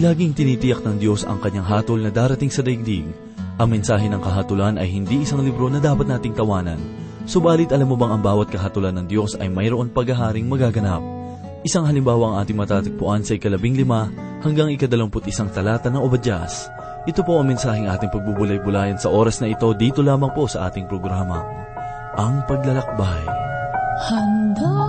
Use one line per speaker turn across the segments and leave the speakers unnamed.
Laging tinitiyak ng Diyos ang kanyang hatol na darating sa daigdig. Ang mensahe ng kahatulan ay hindi isang libro na dapat nating tawanan. Subalit alam mo bang ang bawat kahatulan ng Diyos ay mayroon paghaharing magaganap? Isang halimbawa ang ating matatagpuan sa ikalabing lima hanggang ikadalamput isang talata ng Obadyas. Ito po ang mensaheng ating pagbubulay-bulayan sa oras na ito dito lamang po sa ating programa. Ang Paglalakbay.
Handa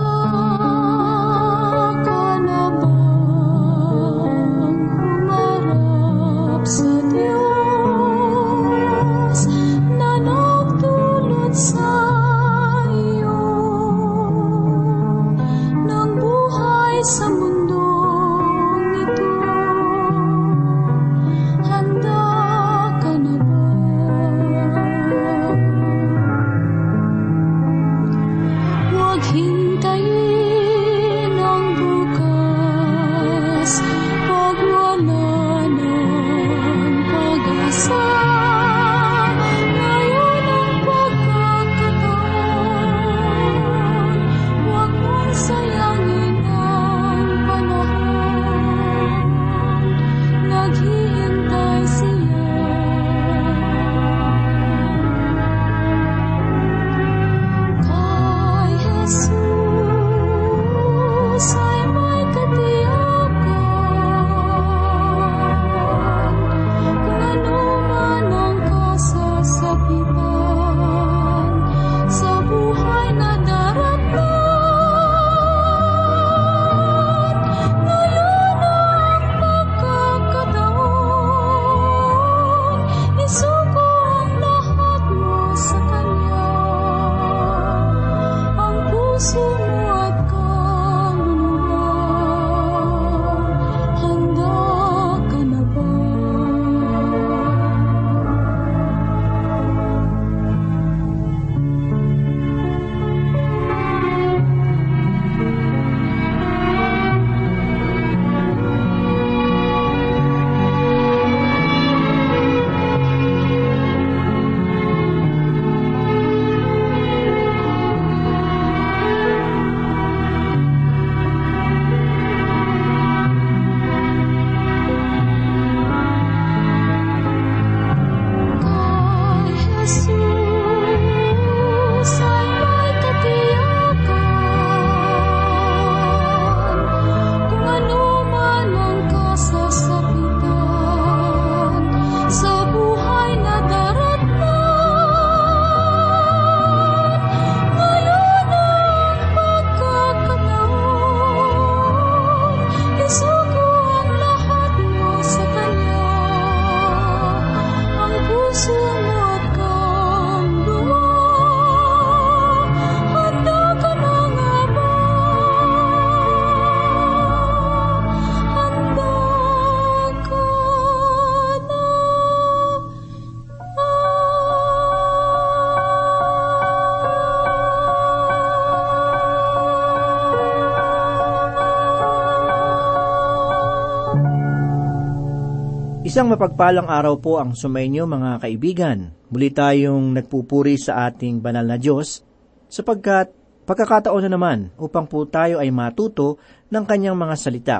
mapagpalang araw po ang sumainyo mga kaibigan. Muli tayong nagpupuri sa ating banal na Diyos sapagkat pagkakataon na naman upang po tayo ay matuto ng kanyang mga salita.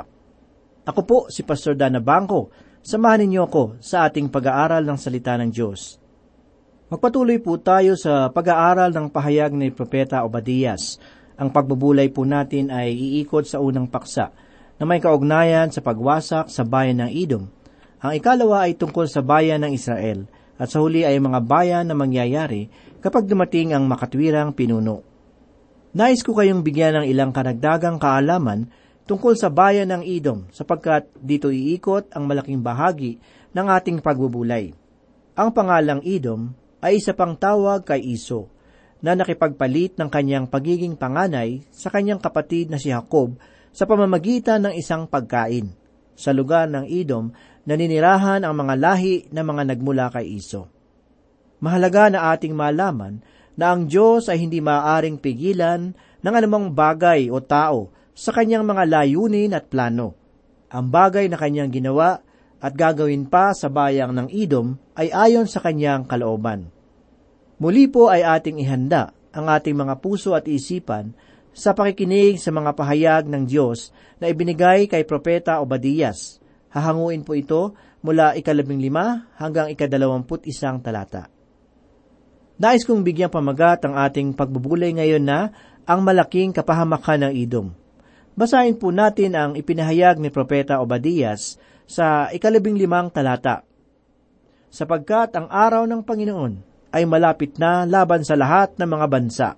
Ako po si Pastor Dana Bangko. Samahan ninyo ako sa ating pag-aaral ng salita ng Diyos. Magpatuloy po tayo sa pag-aaral ng pahayag ni Propeta Obadias. Ang pagbubulay po natin ay iikot sa unang paksa na may kaugnayan sa pagwasak sa bayan ng Edom. Ang ikalawa ay tungkol sa bayan ng Israel at sa huli ay mga bayan na mangyayari kapag dumating ang makatwirang pinuno. Nais ko kayong bigyan ng ilang karagdagang kaalaman tungkol sa bayan ng Edom sapagkat dito iikot ang malaking bahagi ng ating pagbubulay. Ang pangalang Edom ay isa pang tawag kay Iso na nakipagpalit ng kanyang pagiging panganay sa kanyang kapatid na si Jacob sa pamamagitan ng isang pagkain. Sa lugar ng Edom, naninirahan ang mga lahi na mga nagmula kay Iso. Mahalaga na ating malaman na ang Diyos ay hindi maaaring pigilan ng anumang bagay o tao sa kanyang mga layunin at plano. Ang bagay na kanyang ginawa at gagawin pa sa bayang ng Edom ay ayon sa kanyang kalooban. Muli po ay ating ihanda ang ating mga puso at isipan sa pakikinig sa mga pahayag ng Diyos na ibinigay kay Propeta Obadias. Hahanguin po ito mula ikalabing lima hanggang ikadalawamput isang talata. Nais kong bigyang pamagat ang ating pagbubulay ngayon na ang malaking kapahamakan ng idom. Basahin po natin ang ipinahayag ni Propeta Obadias sa ikalabing limang talata. Sapagkat ang araw ng Panginoon ay malapit na laban sa lahat ng mga bansa.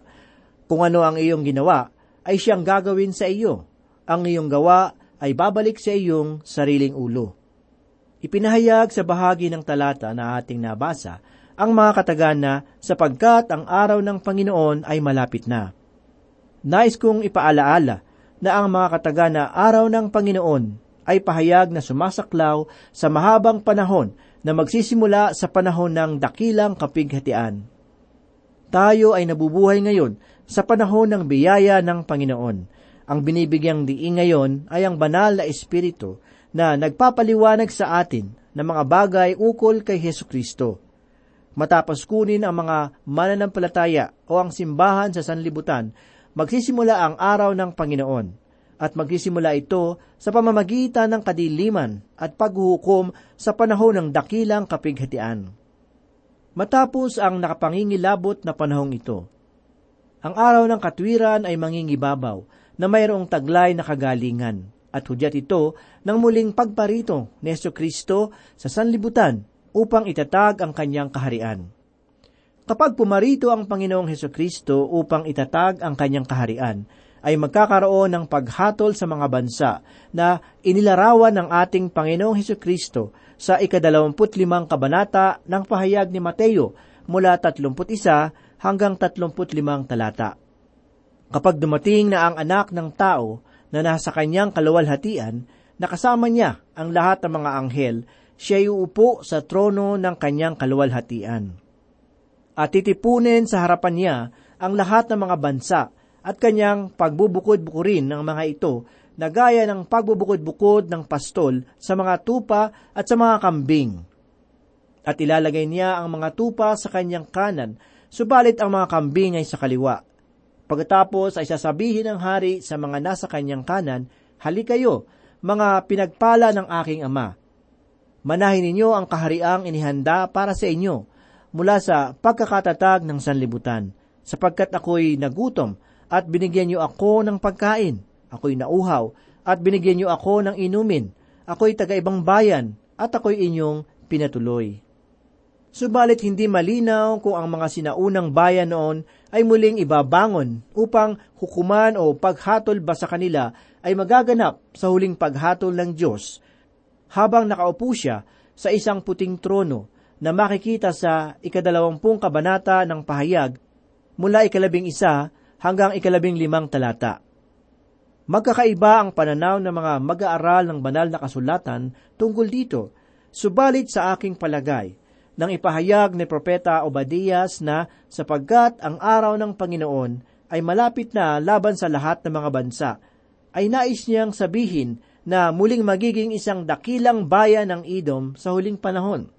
Kung ano ang iyong ginawa, ay siyang gagawin sa iyo. Ang iyong gawa ay babalik sa iyong sariling ulo. Ipinahayag sa bahagi ng talata na ating nabasa ang mga katagan na sapagkat ang araw ng Panginoon ay malapit na. Nais kong ipaalaala na ang mga kataga na araw ng Panginoon ay pahayag na sumasaklaw sa mahabang panahon na magsisimula sa panahon ng dakilang kapighatian. Tayo ay nabubuhay ngayon sa panahon ng biyaya ng Panginoon. Ang binibigyang diin ngayon ay ang banal na Espiritu na nagpapaliwanag sa atin ng mga bagay ukol kay Heso Kristo. Matapos kunin ang mga mananampalataya o ang simbahan sa sanlibutan magsisimula ang araw ng Panginoon at magsisimula ito sa pamamagitan ng kadiliman at paghuhukom sa panahon ng dakilang kapighatian. Matapos ang nakapangingilabot na panahong ito, ang araw ng katwiran ay mangingibabaw na mayroong taglay na kagalingan at hudyat ito ng muling pagparito ni Yeso Kristo sa sanlibutan upang itatag ang kanyang kaharian. Kapag pumarito ang Panginoong Heso Kristo upang itatag ang kanyang kaharian, ay magkakaroon ng paghatol sa mga bansa na inilarawan ng ating Panginoong Heso Kristo sa ikadalawamput limang kabanata ng pahayag ni Mateo mula 31 hanggang 35 talata. Kapag dumating na ang anak ng tao na nasa kanyang kaluwalhatian, nakasama niya ang lahat ng mga anghel, siya uupo sa trono ng kanyang kaluwalhatian at titipunin sa harapan niya ang lahat ng mga bansa at kanyang pagbubukod-bukurin ng mga ito na gaya ng pagbubukod-bukod ng pastol sa mga tupa at sa mga kambing. At ilalagay niya ang mga tupa sa kanyang kanan, subalit ang mga kambing ay sa kaliwa. Pagkatapos ay sasabihin ng hari sa mga nasa kanyang kanan, Halikayo, mga pinagpala ng aking ama. Manahin ninyo ang kahariang inihanda para sa inyo, mula sa pagkakatatag ng sanlibutan, sapagkat ako'y nagutom at binigyan niyo ako ng pagkain, ako'y nauhaw at binigyan niyo ako ng inumin, ako'y taga-ibang bayan at ako'y inyong pinatuloy. Subalit hindi malinaw kung ang mga sinaunang bayan noon ay muling ibabangon upang hukuman o paghatol ba sa kanila ay magaganap sa huling paghatol ng Diyos habang nakaupo siya sa isang puting trono na makikita sa ikadalawampung kabanata ng pahayag mula ikalabing isa hanggang ikalabing limang talata. Magkakaiba ang pananaw ng mga mag-aaral ng banal na kasulatan tungkol dito, subalit sa aking palagay, nang ipahayag ni Propeta Obadias na sapagkat ang araw ng Panginoon ay malapit na laban sa lahat ng mga bansa, ay nais niyang sabihin na muling magiging isang dakilang bayan ng Edom sa huling panahon.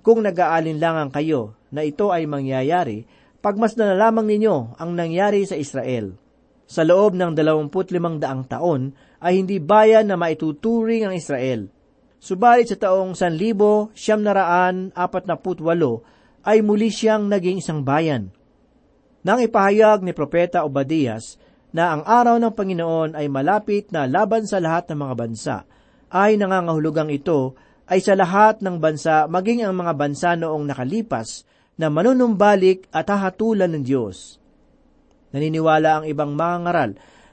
Kung nag-aalinlangan kayo na ito ay mangyayari, pagmasdan na lamang ninyo ang nangyari sa Israel. Sa loob ng 25 daang taon ay hindi bayan na maituturing ang Israel. Subalit sa taong 1,000 siyam naraan apat na putwalo ay muli siyang naging isang bayan. Nang ipahayag ni Propeta Obadias na ang araw ng Panginoon ay malapit na laban sa lahat ng mga bansa, ay nangangahulugang ito ay sa lahat ng bansa maging ang mga bansa noong nakalipas na manunumbalik at hahatulan ng Diyos. Naniniwala ang ibang mga ngaral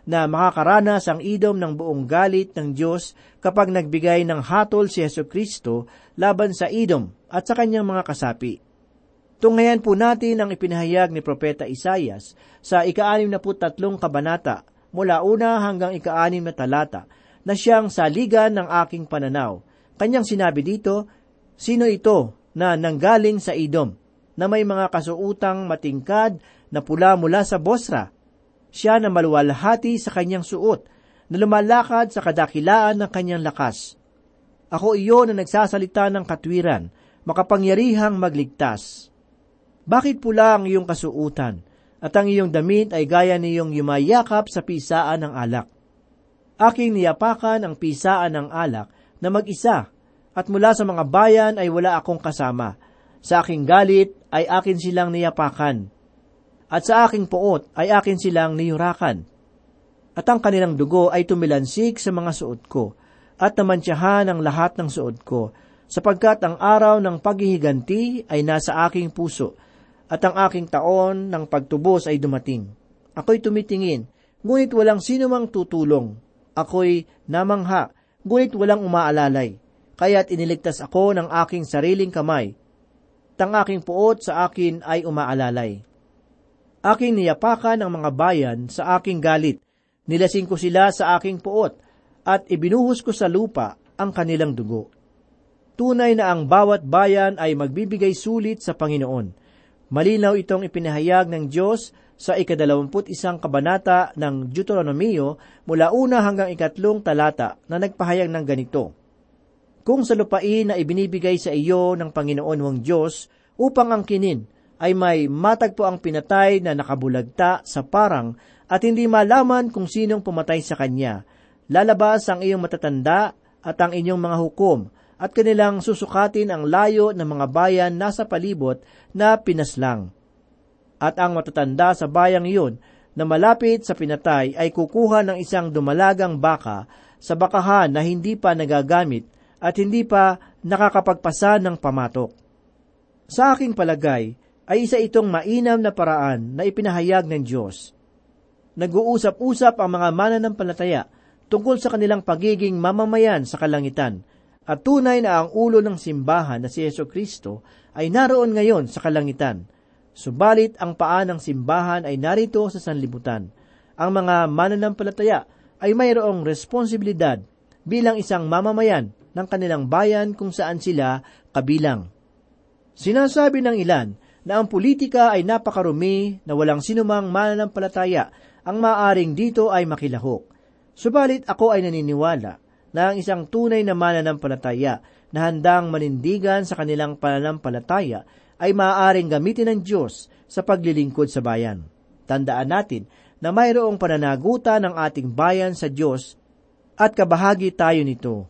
na makakaranas ang idom ng buong galit ng Diyos kapag nagbigay ng hatol si Yeso Kristo laban sa idom at sa kanyang mga kasapi. Tunghayan po natin ang ipinahayag ni Propeta Isayas sa ika-anim na tatlong kabanata mula una hanggang ika-anim na talata na siyang saligan ng aking pananaw Kanyang sinabi dito, Sino ito na nanggaling sa Idom, na may mga kasuutang matingkad na pula mula sa Bosra? Siya na maluwalhati sa kanyang suot, na lumalakad sa kadakilaan ng kanyang lakas. Ako iyon na nagsasalita ng katwiran, makapangyarihang magligtas. Bakit pula ang iyong kasuutan, at ang iyong damit ay gaya niyong yumayakap sa pisaan ng alak? Aking niyapakan ang pisaan ng alak na mag-isa, at mula sa mga bayan ay wala akong kasama. Sa aking galit ay akin silang niyapakan, at sa aking puot ay akin silang niyurakan. At ang kanilang dugo ay tumilansik sa mga suot ko, at namantyahan ang lahat ng suot ko, sapagkat ang araw ng paghihiganti ay nasa aking puso, at ang aking taon ng pagtubos ay dumating. Ako'y tumitingin, ngunit walang sino mang tutulong. Ako'y namangha, ngunit walang umaalalay. Kaya't iniligtas ako ng aking sariling kamay. Tang aking puot sa akin ay umaalalay. Aking niyapakan ang mga bayan sa aking galit. Nilasing ko sila sa aking puot at ibinuhos ko sa lupa ang kanilang dugo. Tunay na ang bawat bayan ay magbibigay sulit sa Panginoon. Malinaw itong ipinahayag ng Diyos sa ikadalawamput isang kabanata ng Deuteronomio mula una hanggang ikatlong talata na nagpahayag ng ganito. Kung sa lupain na ibinibigay sa iyo ng Panginoon mong Diyos upang ang kinin ay may matagpo ang pinatay na nakabulagta sa parang at hindi malaman kung sinong pumatay sa kanya, lalabas ang iyong matatanda at ang inyong mga hukom at kanilang susukatin ang layo ng mga bayan nasa palibot na pinaslang at ang matatanda sa bayang iyon na malapit sa pinatay ay kukuha ng isang dumalagang baka sa bakahan na hindi pa nagagamit at hindi pa nakakapagpasa ng pamatok. Sa aking palagay, ay isa itong mainam na paraan na ipinahayag ng Diyos. Nag-uusap-usap ang mga mananampalataya tungkol sa kanilang pagiging mamamayan sa kalangitan at tunay na ang ulo ng simbahan na si Yeso Kristo ay naroon ngayon sa kalangitan – Subalit ang paa ng simbahan ay narito sa sanlibutan. Ang mga mananampalataya ay mayroong responsibilidad bilang isang mamamayan ng kanilang bayan kung saan sila kabilang. Sinasabi ng ilan na ang politika ay napakarumi na walang sinumang mananampalataya ang maaring dito ay makilahok. Subalit ako ay naniniwala na ang isang tunay na mananampalataya na handang manindigan sa kanilang pananampalataya ay maaaring gamitin ng Diyos sa paglilingkod sa bayan. Tandaan natin na mayroong pananagutan ng ating bayan sa Diyos at kabahagi tayo nito.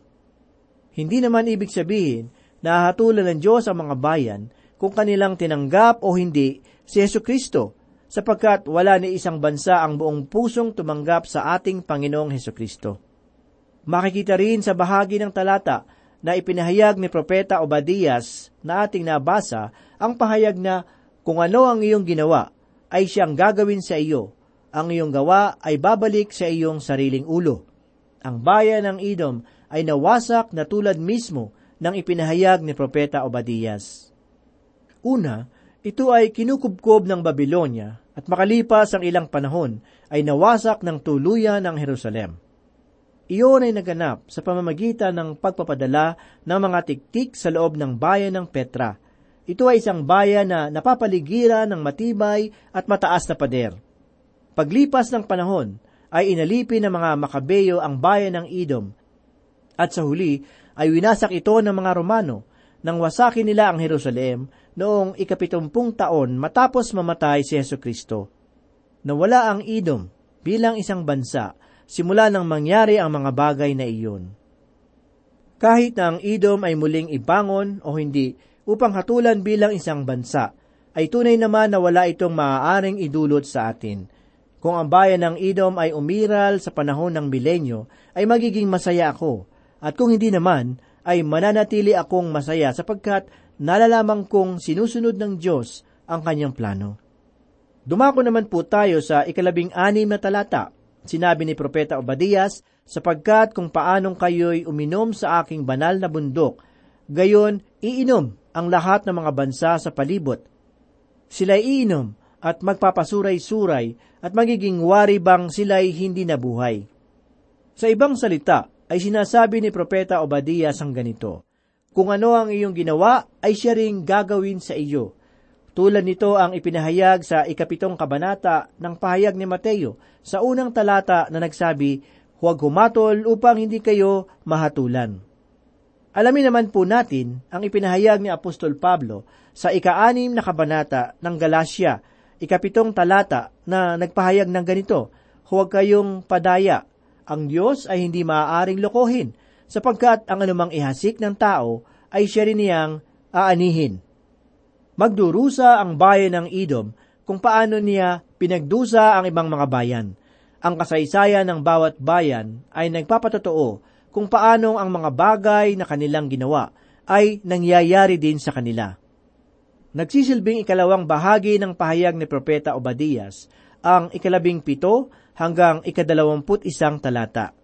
Hindi naman ibig sabihin na hatulan ng Diyos ang mga bayan kung kanilang tinanggap o hindi si Yesu Kristo, sapagkat wala ni isang bansa ang buong pusong tumanggap sa ating Panginoong Heso Kristo. Makikita rin sa bahagi ng talata na ipinahayag ni Propeta Obadias na ating nabasa ang pahayag na kung ano ang iyong ginawa ay siyang gagawin sa iyo. Ang iyong gawa ay babalik sa iyong sariling ulo. Ang bayan ng Edom ay nawasak na tulad mismo ng ipinahayag ni Propeta Obadias. Una, ito ay kinukubkob ng Babylonia at makalipas ang ilang panahon ay nawasak ng tuluyan ng Jerusalem. Iyon ay naganap sa pamamagitan ng pagpapadala ng mga tiktik sa loob ng bayan ng Petra ito ay isang bayan na napapaligiran ng matibay at mataas na pader. Paglipas ng panahon, ay inalipin ng mga Makabeyo ang bayan ng Edom, at sa huli ay winasak ito ng mga Romano nang wasakin nila ang Jerusalem noong ikapitumpung taon matapos mamatay si Yesu Kristo. Nawala ang Edom bilang isang bansa simula nang mangyari ang mga bagay na iyon. Kahit na ang Edom ay muling ibangon o hindi, upang hatulan bilang isang bansa, ay tunay naman na wala itong maaaring idulot sa atin. Kung ang bayan ng Edom ay umiral sa panahon ng milenyo, ay magiging masaya ako. At kung hindi naman, ay mananatili akong masaya sapagkat nalalaman kong sinusunod ng Diyos ang kanyang plano. Dumako naman po tayo sa ikalabing anim na talata. Sinabi ni Propeta Obadias, sapagkat kung paanong kayo'y uminom sa aking banal na bundok, gayon iinom ang lahat ng mga bansa sa palibot. Sila'y iinom at magpapasuray-suray at magiging wari bang sila'y hindi nabuhay. Sa ibang salita, ay sinasabi ni Propeta Obadias ang ganito, Kung ano ang iyong ginawa, ay siya ring gagawin sa iyo. Tulad nito ang ipinahayag sa ikapitong kabanata ng pahayag ni Mateo sa unang talata na nagsabi, Huwag humatol upang hindi kayo mahatulan. Alamin naman po natin ang ipinahayag ni Apostol Pablo sa ikaanim na kabanata ng Galacia, ikapitong talata na nagpahayag ng ganito, Huwag kayong padaya, ang Diyos ay hindi maaaring lokohin, sapagkat ang anumang ihasik ng tao ay siya rin niyang aanihin. Magdurusa ang bayan ng Edom kung paano niya pinagdusa ang ibang mga bayan. Ang kasaysayan ng bawat bayan ay nagpapatotoo kung paano ang mga bagay na kanilang ginawa ay nangyayari din sa kanila. Nagsisilbing ikalawang bahagi ng pahayag ni Propeta Obadias ang ikalabing pito hanggang ikadalawamput isang talata.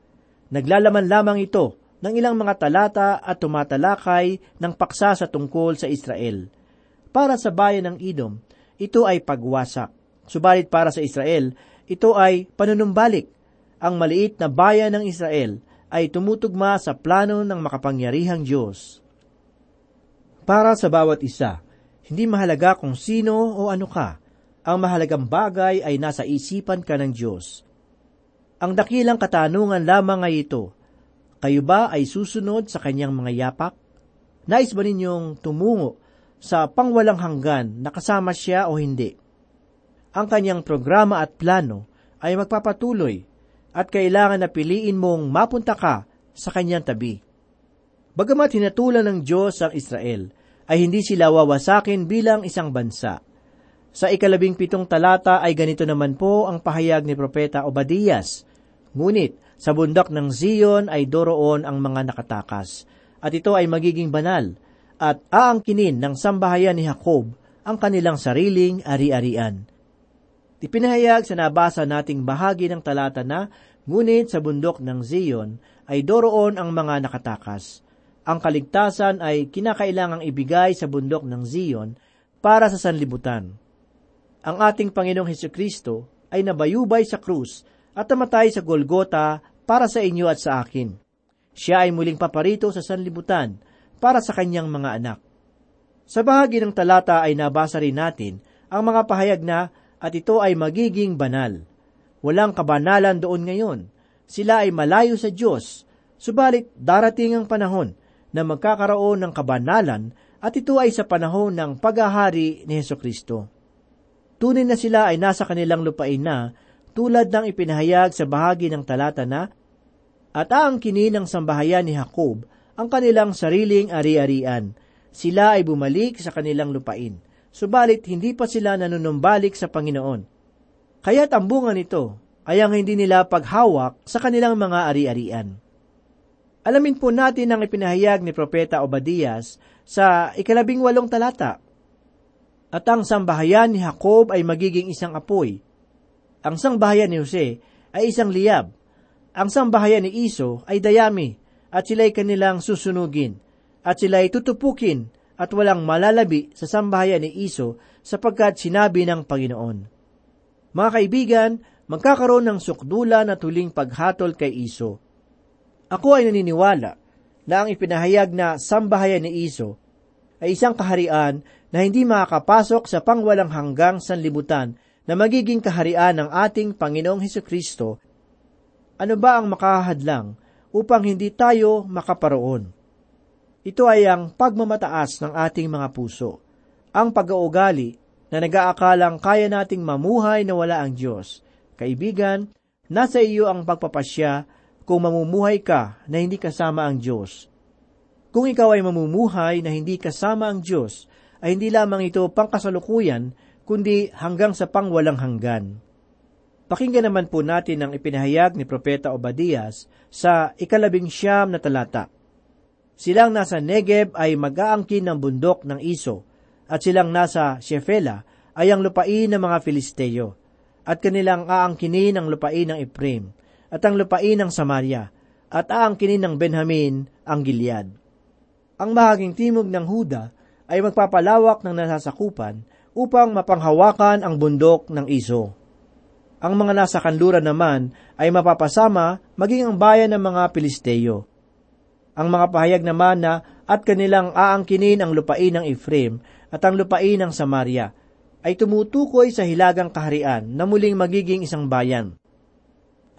Naglalaman lamang ito ng ilang mga talata at tumatalakay ng paksa sa tungkol sa Israel. Para sa bayan ng Edom, ito ay pagwasak. Subalit para sa Israel, ito ay panunumbalik. Ang maliit na bayan ng Israel ay tumutugma sa plano ng makapangyarihang Diyos. Para sa bawat isa, hindi mahalaga kung sino o ano ka, ang mahalagang bagay ay nasa isipan ka ng Diyos. Ang dakilang katanungan lamang ay ito, kayo ba ay susunod sa kanyang mga yapak? Nais ba ninyong tumungo sa pangwalang hanggan na kasama siya o hindi? Ang kanyang programa at plano ay magpapatuloy at kailangan na piliin mong mapunta ka sa kanyang tabi. Bagamat hinatulan ng Diyos ang Israel, ay hindi sila wawasakin bilang isang bansa. Sa ikalabing pitong talata ay ganito naman po ang pahayag ni Propeta Obadias. Ngunit, sa bundok ng Zion ay doroon ang mga nakatakas, at ito ay magiging banal, at aangkinin ng sambahayan ni Jacob ang kanilang sariling ari-arian. Ipinahayag sa nabasa nating bahagi ng talata na, ngunit sa bundok ng Zion ay doroon ang mga nakatakas. Ang kaligtasan ay kinakailangang ibigay sa bundok ng Zion para sa sanlibutan. Ang ating Panginoong Heso Kristo ay nabayubay sa krus at namatay sa Golgota para sa inyo at sa akin. Siya ay muling paparito sa sanlibutan para sa kanyang mga anak. Sa bahagi ng talata ay nabasa rin natin ang mga pahayag na at ito ay magiging banal. Walang kabanalan doon ngayon. Sila ay malayo sa Diyos, subalit darating ang panahon na magkakaroon ng kabanalan at ito ay sa panahon ng paghahari ni Heso Kristo. Tunay na sila ay nasa kanilang lupain na tulad ng ipinahayag sa bahagi ng talata na at aangkinin ng sambahayan ni Jacob ang kanilang sariling ari-arian. Sila ay bumalik sa kanilang lupain subalit hindi pa sila nanunumbalik sa Panginoon. Kaya't ang bunga nito ay ang hindi nila paghawak sa kanilang mga ari-arian. Alamin po natin ang ipinahayag ni Propeta Obadias sa ikalabing walong talata. At ang sambahayan ni Jacob ay magiging isang apoy. Ang sambahayan ni Jose ay isang liyab. Ang sambahayan ni Iso ay dayami, at sila'y kanilang susunugin, at sila'y tutupukin at walang malalabi sa sambahayan ni Iso sapagkat sinabi ng Panginoon. Mga kaibigan, magkakaroon ng sukdulan at huling paghatol kay Iso. Ako ay naniniwala na ang ipinahayag na sambahayan ni Iso ay isang kaharian na hindi makakapasok sa pangwalang hanggang sanlibutan na magiging kaharian ng ating Panginoong Heso Kristo. Ano ba ang makahadlang upang hindi tayo makaparoon? Ito ay ang pagmamataas ng ating mga puso, ang pag-uugali na nag-aakalang kaya nating mamuhay na wala ang Diyos. Kaibigan, nasa iyo ang pagpapasya kung mamumuhay ka na hindi kasama ang Diyos. Kung ikaw ay mamumuhay na hindi kasama ang Diyos, ay hindi lamang ito pangkasalukuyan, kundi hanggang sa pangwalang hanggan. Pakinggan naman po natin ang ipinahayag ni Propeta Obadias sa ikalabing siyam na talata. Silang nasa Negeb ay mag-aangkin ng bundok ng Iso, at silang nasa Shefela ay ang lupain ng mga Filisteo, at kanilang aangkinin ang lupain ng Ephraim, at ang lupain ng Samaria, at aangkinin ng Benjamin ang Gilead. Ang mahaging timog ng Huda ay magpapalawak ng nasasakupan upang mapanghawakan ang bundok ng Iso. Ang mga nasa kanluran naman ay mapapasama maging ang bayan ng mga Pilisteo ang mga pahayag naman na at kanilang aangkinin ang lupain ng Ephraim at ang lupain ng Samaria ay tumutukoy sa hilagang kaharian na muling magiging isang bayan.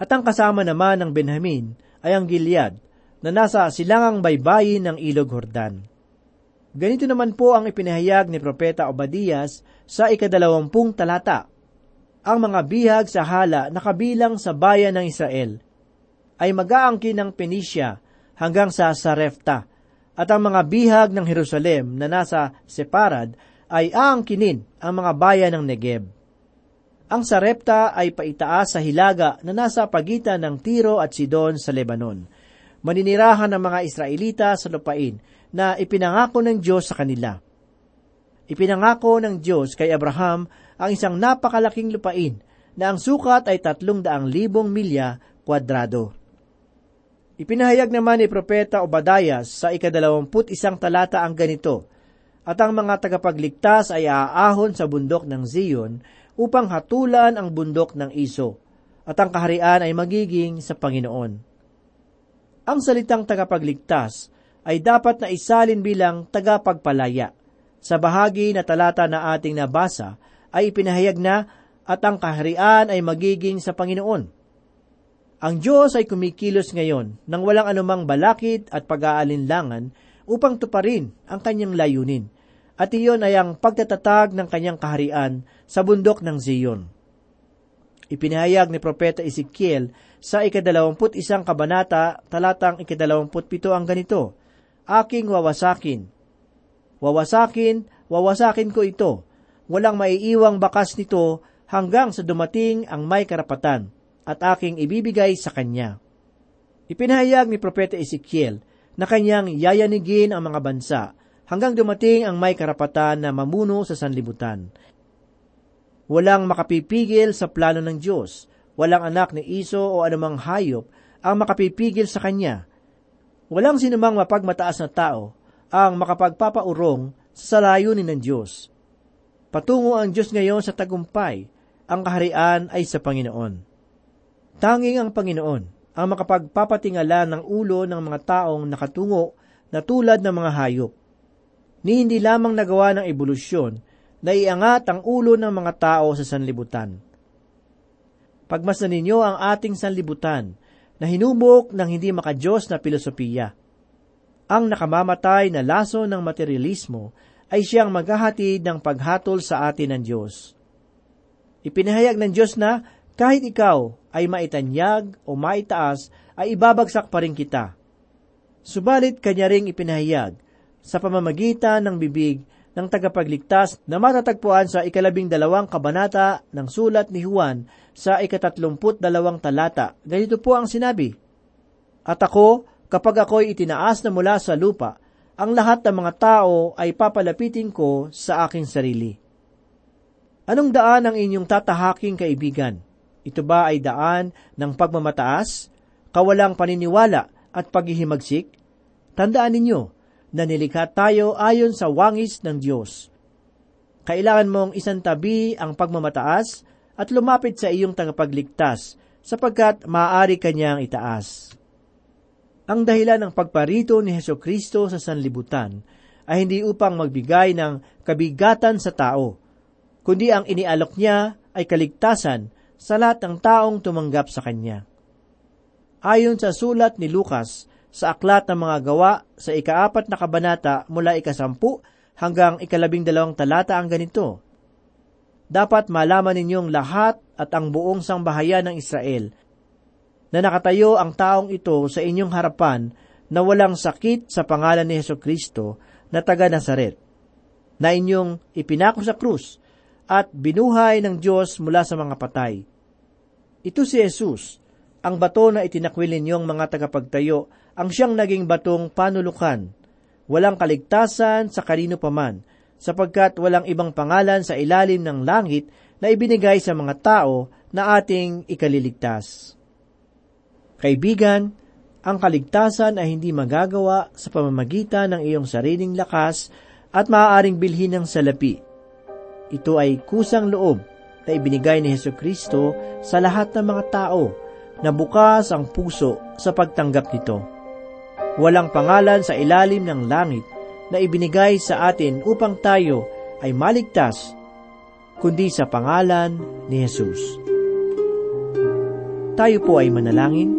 At ang kasama naman ng Benjamin ay ang Gilead na nasa silangang baybayin ng Ilog Hordan. Ganito naman po ang ipinahayag ni Propeta Obadias sa ikadalawampung talata. Ang mga bihag sa hala na kabilang sa bayan ng Israel ay mag-aangkin ng Penisya hanggang sa Sarefta, at ang mga bihag ng Jerusalem na nasa Separad ay aangkinin ang mga bayan ng Negeb. Ang Sarepta ay paitaas sa hilaga na nasa pagitan ng Tiro at Sidon sa Lebanon. Maninirahan ng mga Israelita sa lupain na ipinangako ng Diyos sa kanila. Ipinangako ng Diyos kay Abraham ang isang napakalaking lupain na ang sukat ay tatlong daang libong milya kwadrado. Ipinahayag naman ni Propeta Obadayas sa ikadalawamput isang talata ang ganito, At ang mga tagapagligtas ay aahon sa bundok ng Zion upang hatulan ang bundok ng Iso, at ang kaharian ay magiging sa Panginoon. Ang salitang tagapagligtas ay dapat na isalin bilang tagapagpalaya. Sa bahagi na talata na ating nabasa ay ipinahayag na at ang kaharian ay magiging sa Panginoon. Ang Diyos ay kumikilos ngayon nang walang anumang balakid at pag-aalinlangan upang tuparin ang kanyang layunin at iyon ay ang pagtatatag ng kanyang kaharian sa bundok ng Zion. Ipinahayag ni Propeta Ezekiel sa ikadalawamput isang kabanata, talatang ikadalawamput pito ang ganito, Aking wawasakin. Wawasakin, wawasakin ko ito. Walang maiiwang bakas nito hanggang sa dumating ang may karapatan at aking ibibigay sa kanya. Ipinahayag ni Propeta Ezekiel na kanyang yayanigin ang mga bansa hanggang dumating ang may karapatan na mamuno sa sanlibutan. Walang makapipigil sa plano ng Diyos. Walang anak ni Iso o anumang hayop ang makapipigil sa Kanya. Walang sinumang mapagmataas na tao ang makapagpapaurong sa layunin ng Diyos. Patungo ang Diyos ngayon sa tagumpay. Ang kaharian ay sa Panginoon. Tanging ang Panginoon ang makapagpapatingala ng ulo ng mga taong nakatungo na tulad ng mga hayop ni hindi lamang nagawa ng ebolusyon na iangat ang ulo ng mga tao sa sanlibutan. Pagmasdan ninyo ang ating sanlibutan na hinubok ng hindi makajos na filosofiya. Ang nakamamatay na laso ng materialismo ay siyang maghahatid ng paghatol sa atin ng Diyos. Ipinahayag ng Diyos na kahit ikaw ay maitanyag o maitaas, ay ibabagsak pa rin kita. Subalit kanya ring ipinahayag sa pamamagitan ng bibig ng tagapagligtas na matatagpuan sa ikalabing dalawang kabanata ng sulat ni Juan sa ikatatlumput dalawang talata. Ganito po ang sinabi, At ako, kapag ako'y itinaas na mula sa lupa, ang lahat ng mga tao ay papalapitin ko sa aking sarili. Anong daan ang inyong tatahaking kaibigan? Ito ba ay daan ng pagmamataas, kawalang paniniwala at paghihimagsik? Tandaan ninyo, na nilikha tayo ayon sa wangis ng Diyos. Kailangan mong isantabi ang pagmamataas at lumapit sa iyong tagapagligtas sapagkat maaari kanyang itaas. Ang dahilan ng pagparito ni Heso Kristo sa sanlibutan ay hindi upang magbigay ng kabigatan sa tao, kundi ang inialok niya ay kaligtasan sa lahat ng taong tumanggap sa Kanya. Ayon sa sulat ni Lucas, sa aklat ng mga gawa sa ikaapat na kabanata mula ikasampu hanggang ikalabing dalawang talata ang ganito. Dapat malaman ninyong lahat at ang buong sangbahayan ng Israel na nakatayo ang taong ito sa inyong harapan na walang sakit sa pangalan ni Heso Kristo na taga Nazaret, na inyong ipinako sa krus at binuhay ng Diyos mula sa mga patay. Ito si Jesus, ang bato na itinakwil ninyong mga tagapagtayo ang siyang naging batong panulukan. Walang kaligtasan sa kanino paman, sapagkat walang ibang pangalan sa ilalim ng langit na ibinigay sa mga tao na ating ikaliligtas. Kaibigan, ang kaligtasan ay hindi magagawa sa pamamagitan ng iyong sariling lakas at maaaring bilhin ng salapi. Ito ay kusang loob na ibinigay ni Heso Kristo sa lahat ng mga tao na bukas ang puso sa pagtanggap nito. Walang pangalan sa ilalim ng langit na ibinigay sa atin upang tayo ay maligtas, kundi sa pangalan ni Jesus. Tayo po ay manalangin.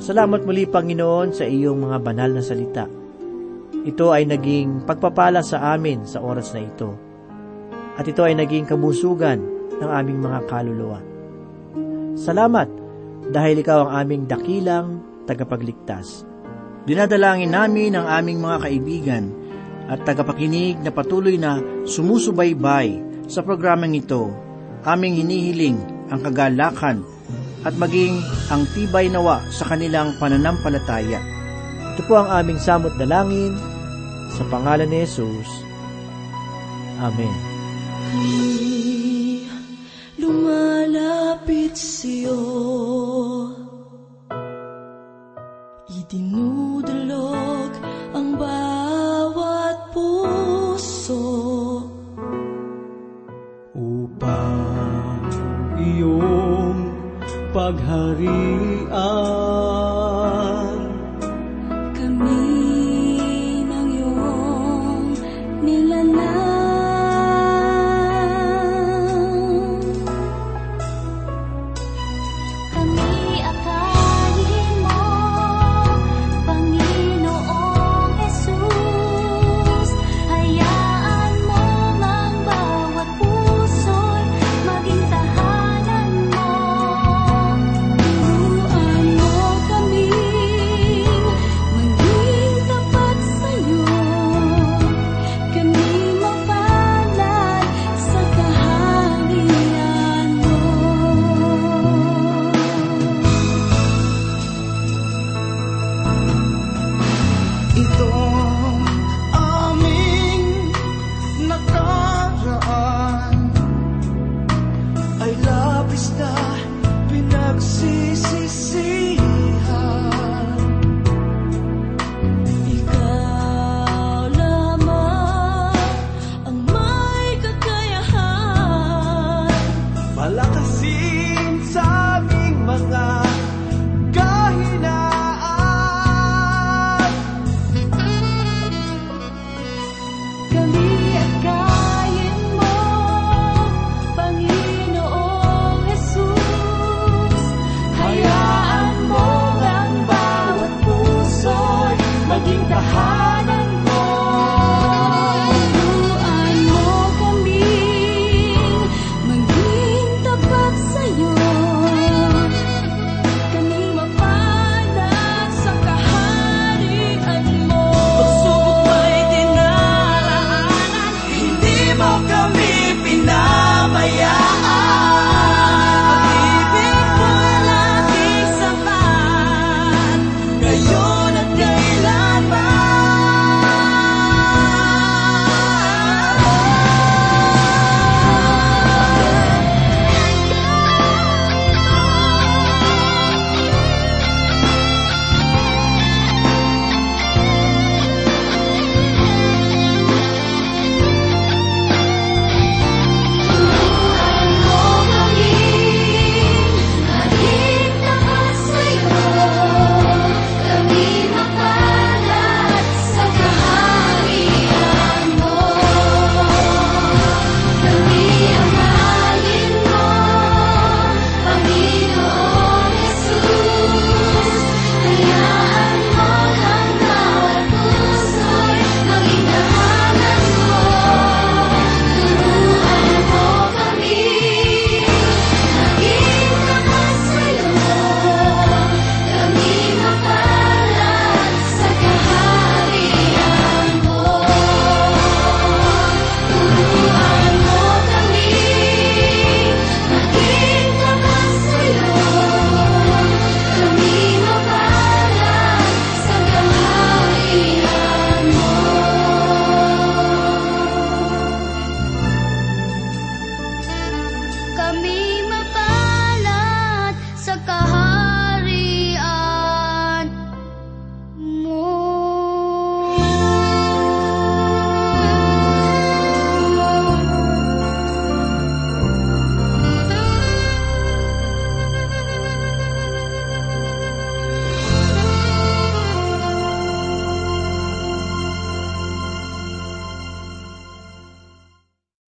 Salamat muli, Panginoon, sa iyong mga banal na salita. Ito ay naging pagpapala sa amin sa oras na ito. At ito ay naging kabusugan ng aming mga kaluluwa. Salamat dahil ikaw ang aming dakilang tagapagligtas. Dinadalangin namin ang aming mga kaibigan at tagapakinig na patuloy na sumusubaybay sa programang ito. Aming hinihiling ang kagalakan at maging ang tibay nawa sa kanilang pananampalataya. Ito po ang aming samot dalangin sa pangalan ni Jesus. Amen.
lumalapit sa'yo Idinudulog ang bawat puso
upang iyong pagharian